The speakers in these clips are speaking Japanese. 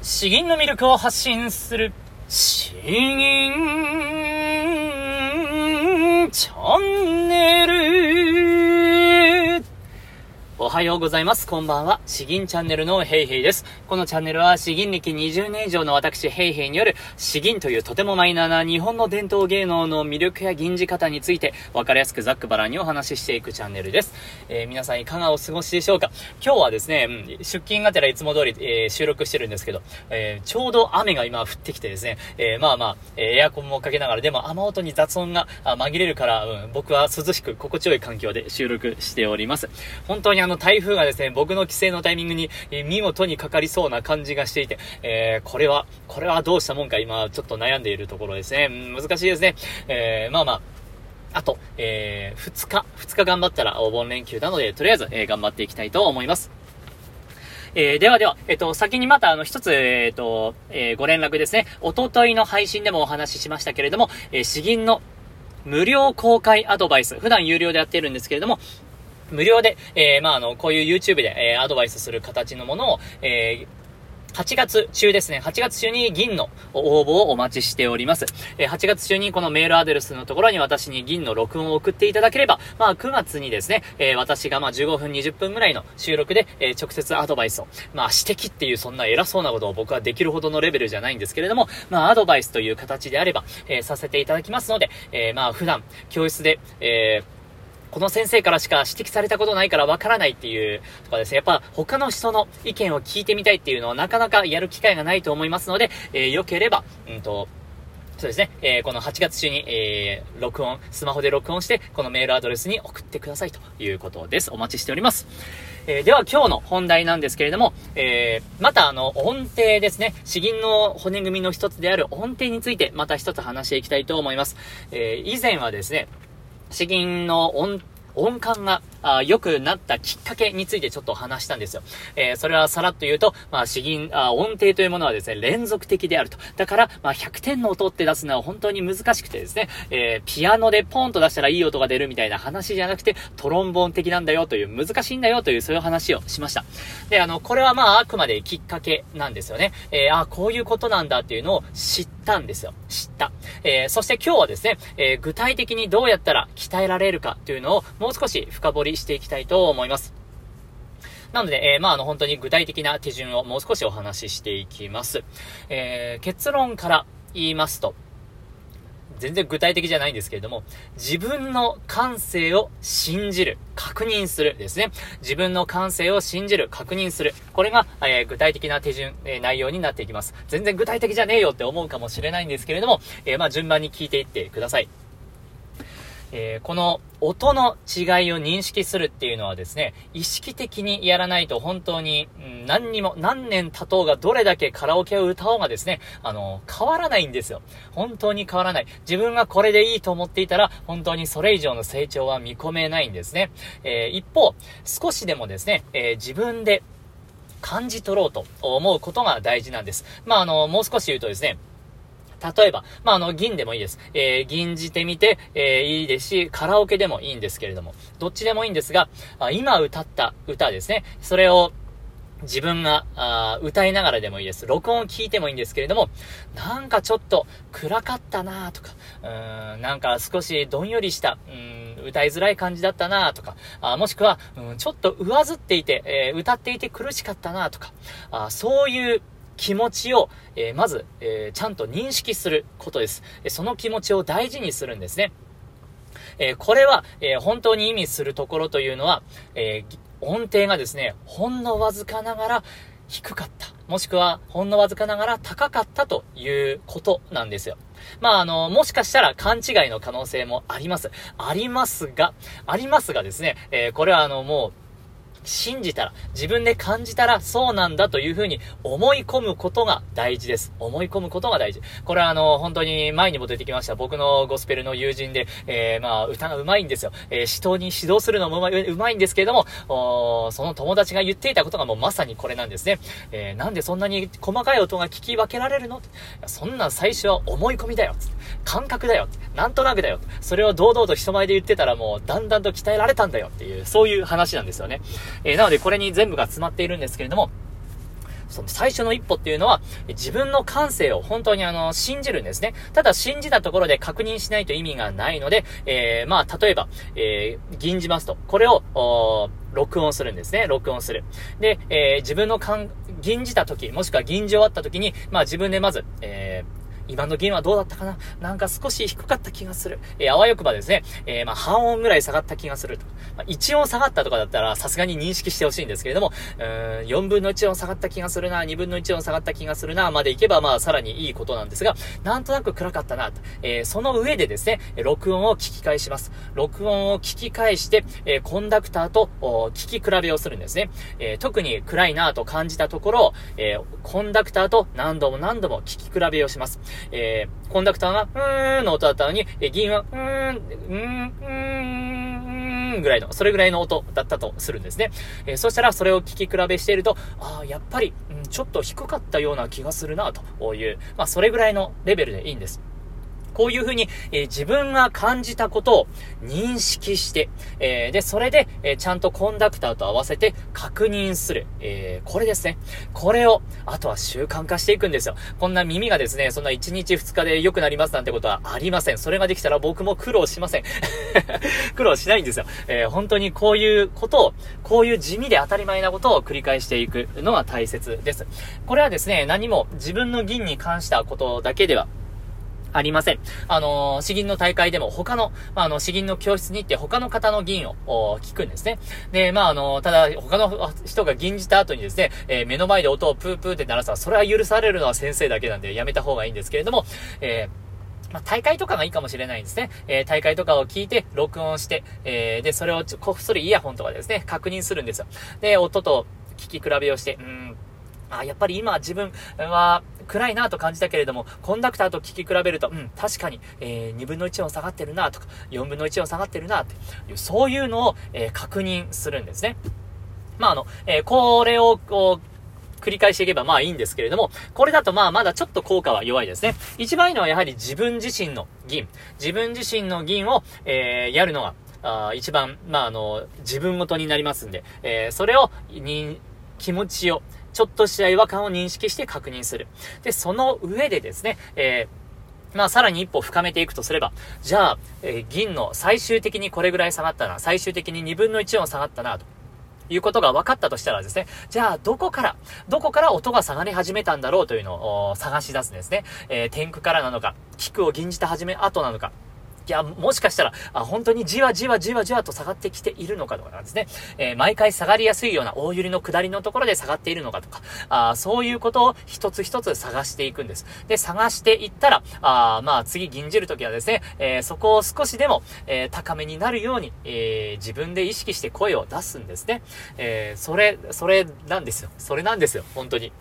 詩吟の魅力を発信する、詩吟チャンネル。おはようございます。こんばんは。詩吟チャンネルのヘイヘイです。このチャンネルは詩吟歴20年以上の私ヘイヘイによる詩吟というとてもマイナーな日本の伝統芸能の魅力や吟じ方について分かりやすくざっくばらんにお話ししていくチャンネルです。えー、皆さんいかがお過ごしでしょうか？今日はですね、うん、出勤がてらいつも通り、えー、収録してるんですけど、えー、ちょうど雨が今降ってきてですね、えまあまあ、えエアコンもかけながら、でも雨音に雑音が紛れるから、うん、僕は涼しく心地よい環境で収録しております。本当にの台風がですね、僕の帰省のタイミングに、見事にかかりそうな感じがしていて、えー、これは、これはどうしたもんか今ちょっと悩んでいるところですね。難しいですね。えー、まあまあ、あと、えー、2日、2日頑張ったらお盆連休なので、とりあえず、えー、頑張っていきたいと思います。えー、ではでは、えっ、と、先にまたあの一つ、えっ、と、え、ご連絡ですね。おとといの配信でもお話ししましたけれども、え、詩吟の無料公開アドバイス、普段有料でやっているんですけれども、無料で、えー、まあ、あの、こういう YouTube で、えー、アドバイスする形のものを、えー、8月中ですね。8月中に銀の応募をお待ちしております。え8月中にこのメールアドレスのところに私に銀の録音を送っていただければ、まあ9月にですね、え私がまあ15分20分ぐらいの収録で、え直接アドバイスを、まあ指摘っていうそんな偉そうなことを僕はできるほどのレベルじゃないんですけれども、まあアドバイスという形であれば、えさせていただきますので、えまあ普段教室で、えーこの先生からしか指摘されたことないからわからないっていうとかですね、やっぱ他の人の意見を聞いてみたいっていうのはなかなかやる機会がないと思いますので、えー、良ければ、うんと、そうですね、えー、この8月中に、えー、録音、スマホで録音して、このメールアドレスに送ってくださいということです。お待ちしております。えー、では今日の本題なんですけれども、えー、またあの、音程ですね。詩吟の骨組みの一つである音程について、また一つ話していきたいと思います。え、以前はですね、詩吟の音、音感が良くなったきっかけについてちょっと話したんですよ。えー、それはさらっと言うと、まあ、詩吟、あ音程というものはですね、連続的であると。だから、まあ、100点の音って出すのは本当に難しくてですね、えー、ピアノでポンと出したらいい音が出るみたいな話じゃなくて、トロンボーン的なんだよという、難しいんだよという、そういう話をしました。で、あの、これはまあ、あくまできっかけなんですよね。えー、あ、こういうことなんだっていうのを知ってたんですよ。知った。えー、そして今日はですね、えー、具体的にどうやったら鍛えられるかというのをもう少し深掘りしていきたいと思います。なので、えー、まあ、あの、本当に具体的な手順をもう少しお話ししていきます。えー、結論から言いますと、全然具体的じゃないんですけれども、自分の感性を信じる、確認するですね。自分の感性を信じる、確認する。これが、えー、具体的な手順、えー、内容になっていきます。全然具体的じゃねえよって思うかもしれないんですけれども、えー、まあ、順番に聞いていってください。えー、この音の違いを認識するっていうのはですね、意識的にやらないと本当に、うん、何にも、何年経とうがどれだけカラオケを歌おうがですね、あの、変わらないんですよ。本当に変わらない。自分がこれでいいと思っていたら、本当にそれ以上の成長は見込めないんですね。えー、一方、少しでもですね、えー、自分で感じ取ろうと思うことが大事なんです。まあ、あの、もう少し言うとですね、例えば、まあ、あの、銀でもいいです。えー、銀じてみて、えー、いいですし、カラオケでもいいんですけれども、どっちでもいいんですが、あ今歌った歌ですね。それを、自分があ歌いながらでもいいです。録音を聞いてもいいんですけれども、なんかちょっと暗かったなとか、うーん、なんか少しどんよりした、うん、歌いづらい感じだったなとか、あもしくは、うん、ちょっと上ずっていて、えー、歌っていて苦しかったなとか、あそういう気持ちを、えー、まず、えー、ちゃんと認識することです。その気持ちを大事にするんですね。えー、これは、え本当に意味するところというのは、え音程がですね、ほんのわずかながら低かった。もしくは、ほんのわずかながら高かったということなんですよ。まあ、あの、もしかしたら勘違いの可能性もあります。ありますが、ありますがですね、え、これはあの、もう、信じたら、自分で感じたらそうなんだというふうに思い込むことが大事です。思い込むことが大事。これはあの、本当に前にも出てきました。僕のゴスペルの友人で、えー、まあ、歌が上手いんですよ。えー、人に指導するのもうまいんですけれども、その友達が言っていたことがもうまさにこれなんですね。えー、なんでそんなに細かい音が聞き分けられるの？そんな最初は思い込みだよ。感覚だよ。なんとなくだよ。それを堂々と人前で言ってたらもうだんだんと鍛えられたんだよっていう、そういう話なんですよね。えー、なのでこれに全部が詰まっているんですけれども、その最初の一歩っていうのは、自分の感性を本当にあの、信じるんですね。ただ信じたところで確認しないと意味がないので、えー、まあ、例えば、えー、銀じますと、これを、録音するんですね。録音する。で、えー、自分の感、銀じた時、もしくは銀じ終わった時に、まあ自分でまず、えー、今の弦はどうだったかな？なんか少し低かった気がする。えー、あわよくばですね、えー、まあ、半音ぐらい下がった気がすると。まあ、1音下がったとかだったら、さすがに認識してほしいんですけれども、うん、4分の1音下がった気がするな、2分の1音下がった気がするな、までいけば、まあ、さらにいいことなんですが、なんとなく暗かったな、と。えー、その上でですね、録音を聞き返します。録音を聞き返して、え、コンダクターと聞き比べをするんですね。え、特に暗いなと感じたところを、え、コンダクターと何度も何度も聞き比べをします。えー、コンダクターが、うーんの音だったのに、え銀は、うーん、うーん、うーん、ぐらいの、それぐらいの音だったとするんですね。えー、そしたらそれを聞き比べしていると、ああ、やっぱり、うん、ちょっと低かったような気がするな、という、まあ、それぐらいのレベルでいいんです。こういうふうに、えー、自分が感じたことを認識して、えー、で、それで、えー、ちゃんとコンダクターと合わせて確認する。えこれですね。これを、あとは習慣化していくんですよ。こんな耳がですね、そんな1日2日で良くなりますなんてことはありません。それができたら僕も苦労しません。苦労しないんですよ。え本当にこういうことを、こういう地味で当たり前なことを繰り返していくのが大切です。これはですね、何も自分の銀に関したことだけではありません。あのー、詩吟の大会でも他の、まあ、あの、詩吟の教室に行って他の方の銀を聞くんですね。で、まあ、あのー、ただ、他の人が銀じた後にですね、えー、目の前で音をプープーって鳴らすのは、それは許されるのは先生だけなんでやめた方がいいんですけれども、えまあ、大会とかがいいかもしれないんですね。えー、大会とかを聞いて、録音して、えー、で、それをこっそりイヤホンとかですね、確認するんですよ。で、音と聞き比べをして、うん、あ、やっぱり今自分は暗いなと感じたけれども、コンダクターと聞き比べると、うん、確かに、えー、2分の1音下がってるなとか、4分の1音下がってるなっていう、そういうのを、えー、確認するんですね。まあ、あの、えー、これを、こう、繰り返していけばまあいいんですけれども、これだとまあまだちょっと効果は弱いですね。一番いいのはやはり自分自身の銀。自分自身の銀を、えー、やるのが、あ一番、まああの、自分ごとになりますんで、えー、それを、に、気持ちを、ちょっとした違和感を認識して確認する。で、その上でですね、えー、まあ、さらに一歩深めていくとすれば、じゃあ、えー、銀の最終的にこれぐらい下がったな、最終的に2分の1音下がったな、と。いうことが分かったとしたらですね、じゃあ、どこから、どこから音が下がり始めたんだろうというのを探し出すんですね。えー、天空からなのか、菊を銀じた始め後なのか、いや、もしかしたら、あ、本当にじわじわじわじわと下がってきているのかとかなんですね。えー、毎回下がりやすいような大揺りの下りのところで下がっているのかとか、あそういうことを一つ一つ探していくんです。で、探していったら、あまあ次銀じるときはですね、えー、そこを少しでも、えー、高めになるように、え自分で意識して声を出すんですね。えそれ、それなんですよ。それなんですよ。本当に。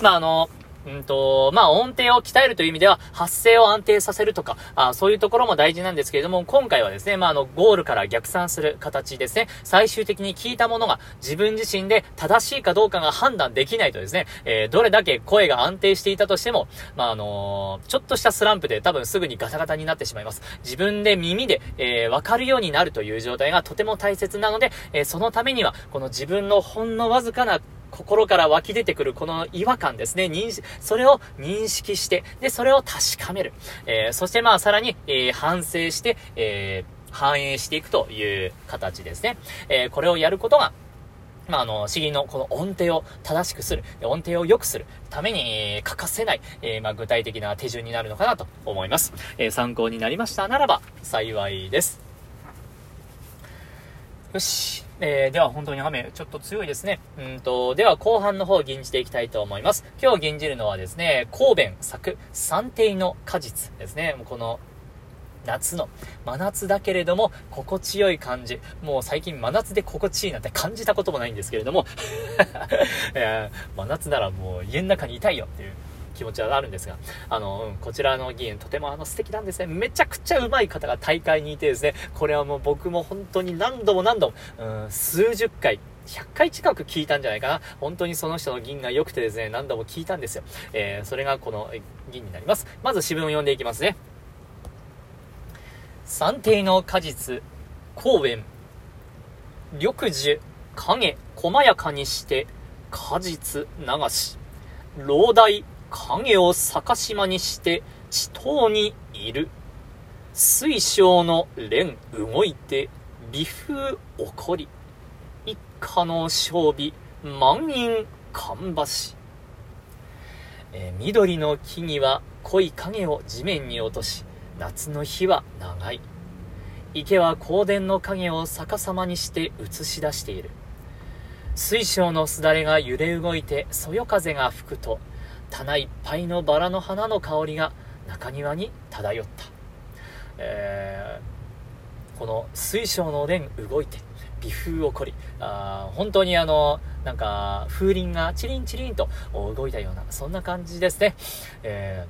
まあ、あの、うんと、まあ、音程を鍛えるという意味では、発声を安定させるとか、あそういうところも大事なんですけれども、今回はですね、まあ、あの、ゴールから逆算する形ですね、最終的に聞いたものが自分自身で正しいかどうかが判断できないとですね、えー、どれだけ声が安定していたとしても、まあ、あのー、ちょっとしたスランプで多分すぐにガタガタになってしまいます。自分で耳で、えー、わかるようになるという状態がとても大切なので、えそのためには、この自分のほんのわずかな心から湧き出てくるこの違和感ですね。認識、それを認識して、で、それを確かめる。えー、そしてまあさらに、えー、反省して、えー、反映していくという形ですね。え、これをやることが、まあ、あの、詩吟のこの音程を正しくする、音程を良くするために、欠かせない、えー、まあ、具体的な手順になるのかなと思います。えー、参考になりましたならば幸いです。よし。えー、では本当に雨ちょっと強いですね。うんと、では後半の方吟じていきたいと思います。今日吟じるのはですね、神戸作三定の果実ですね。この夏の、真夏だけれども、心地よい感じ。もう最近真夏で心地いいなんて感じたこともないんですけれども、真夏ならもう家の中にいたいよっていう気持ちはあるんですが、あの、うん、こちらの議員、とてもあの素敵なんですね。めちゃくちゃ上手い方が大会にいてですね、これはもう僕も本当に何度も何度も、うん、数十回、100回近く聞いたんじゃないかな。本当にその人の銀が良くてですね、何度も聞いたんですよ。えー、それがこの銀になります。まず詩文を読んでいきますね。三定の果実、公園、緑樹、影、細やかにして、果実流し、老大影を逆島にして地頭にいる。水晶の蓮動いて、微風起こり。一家の勝備、満員芳し。えー、緑の木々は濃い影を地面に落とし、夏の日は長い。池は香典の影を逆さまにして映し出している。水晶のすだれが揺れ動いてそよ風が吹くと、棚いっぱいのバラの花の香りが中庭に漂った。えー、この水晶のおでん動いて、微風起こり、あ本当にあの、なんか、風鈴がチリンチリンと動いたような、そんな感じですね。え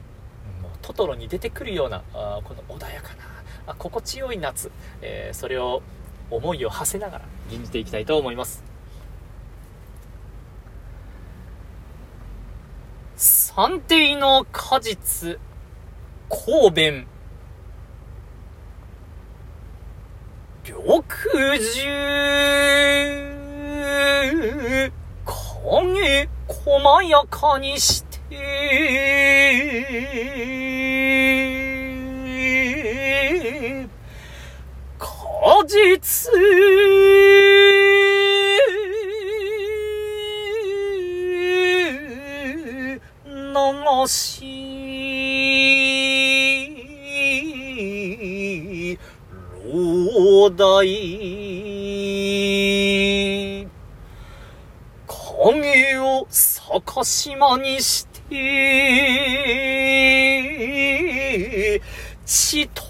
ー、もうトトロに出てくるような、あこの穏やかな、あ心地よい夏、えー、それを、思いを馳せながら、吟じていきたいと思います。三定の果実、神弁。緑樹、影細やかにして、果実、老大、影を逆しまにして、血と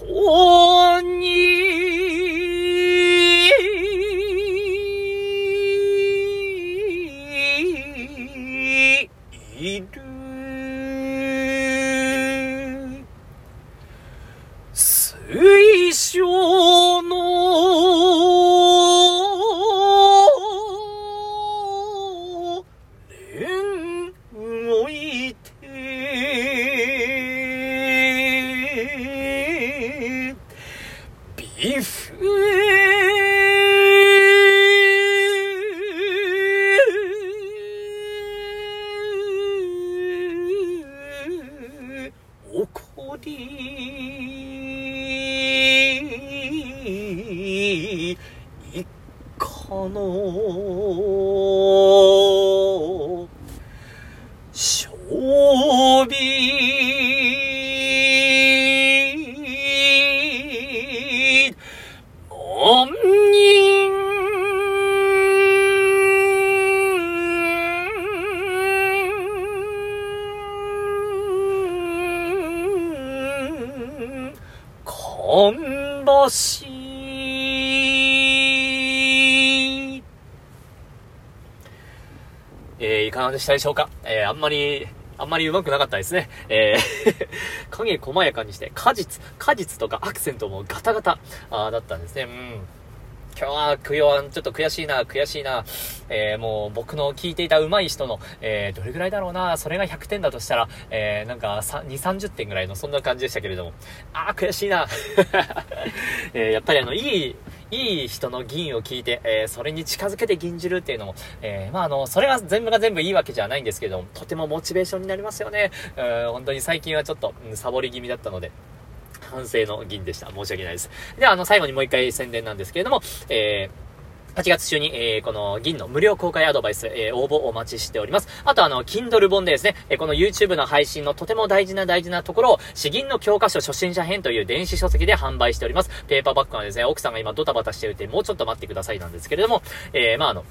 いかがでしたでしょうか？えー、あんまり、あんまり上手くなかったですね。えー 影細やかにして、果実、果実とかアクセントもガタガタ、あだったんですね。うん。今日は、供養ちょっと悔しいな、悔しいな。えー、もう僕の聞いていた上手い人の、えー、どれぐらいだろうな、それが100点だとしたら、えー、なんか、2、30点ぐらいの、そんな感じでしたけれども。あー、悔しいな。えー、やっぱりあの、いい、いい人の銀を聞いて、えー、それに近づけて銀じるっていうのも、えー、まあ、あの、それが全部が全部いいわけじゃないんですけども、とてもモチベーションになりますよね。うん、本当に最近はちょっと、うん、サボり気味だったので、反省の銀でした。申し訳ないです。では、あの、最後にもう一回宣伝なんですけれども、えー、8月中に、えー、この銀の無料公開アドバイス、えー、応募お待ちしております。あとあの、Kindle 本でですね、えー、この YouTube の配信のとても大事な大事なところを、詩銀の教科書初心者編という電子書籍で販売しております。ペーパーバッグはですね、奥さんが今ドタバタしてるて、もうちょっと待ってくださいなんですけれども、えー、まああの、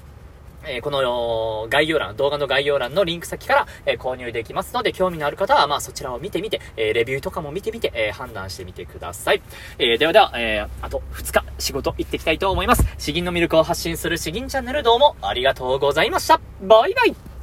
え、この概要欄、動画の概要欄のリンク先から、え、購入できますので、興味のある方は、まあそちらを見てみて、え、レビューとかも見てみて、え判断してみてください。えではでは、えあと2日仕事行ってきたいと思います。詩吟の魅力を発信する詩吟チャンネルどうもありがとうございました。バイバイ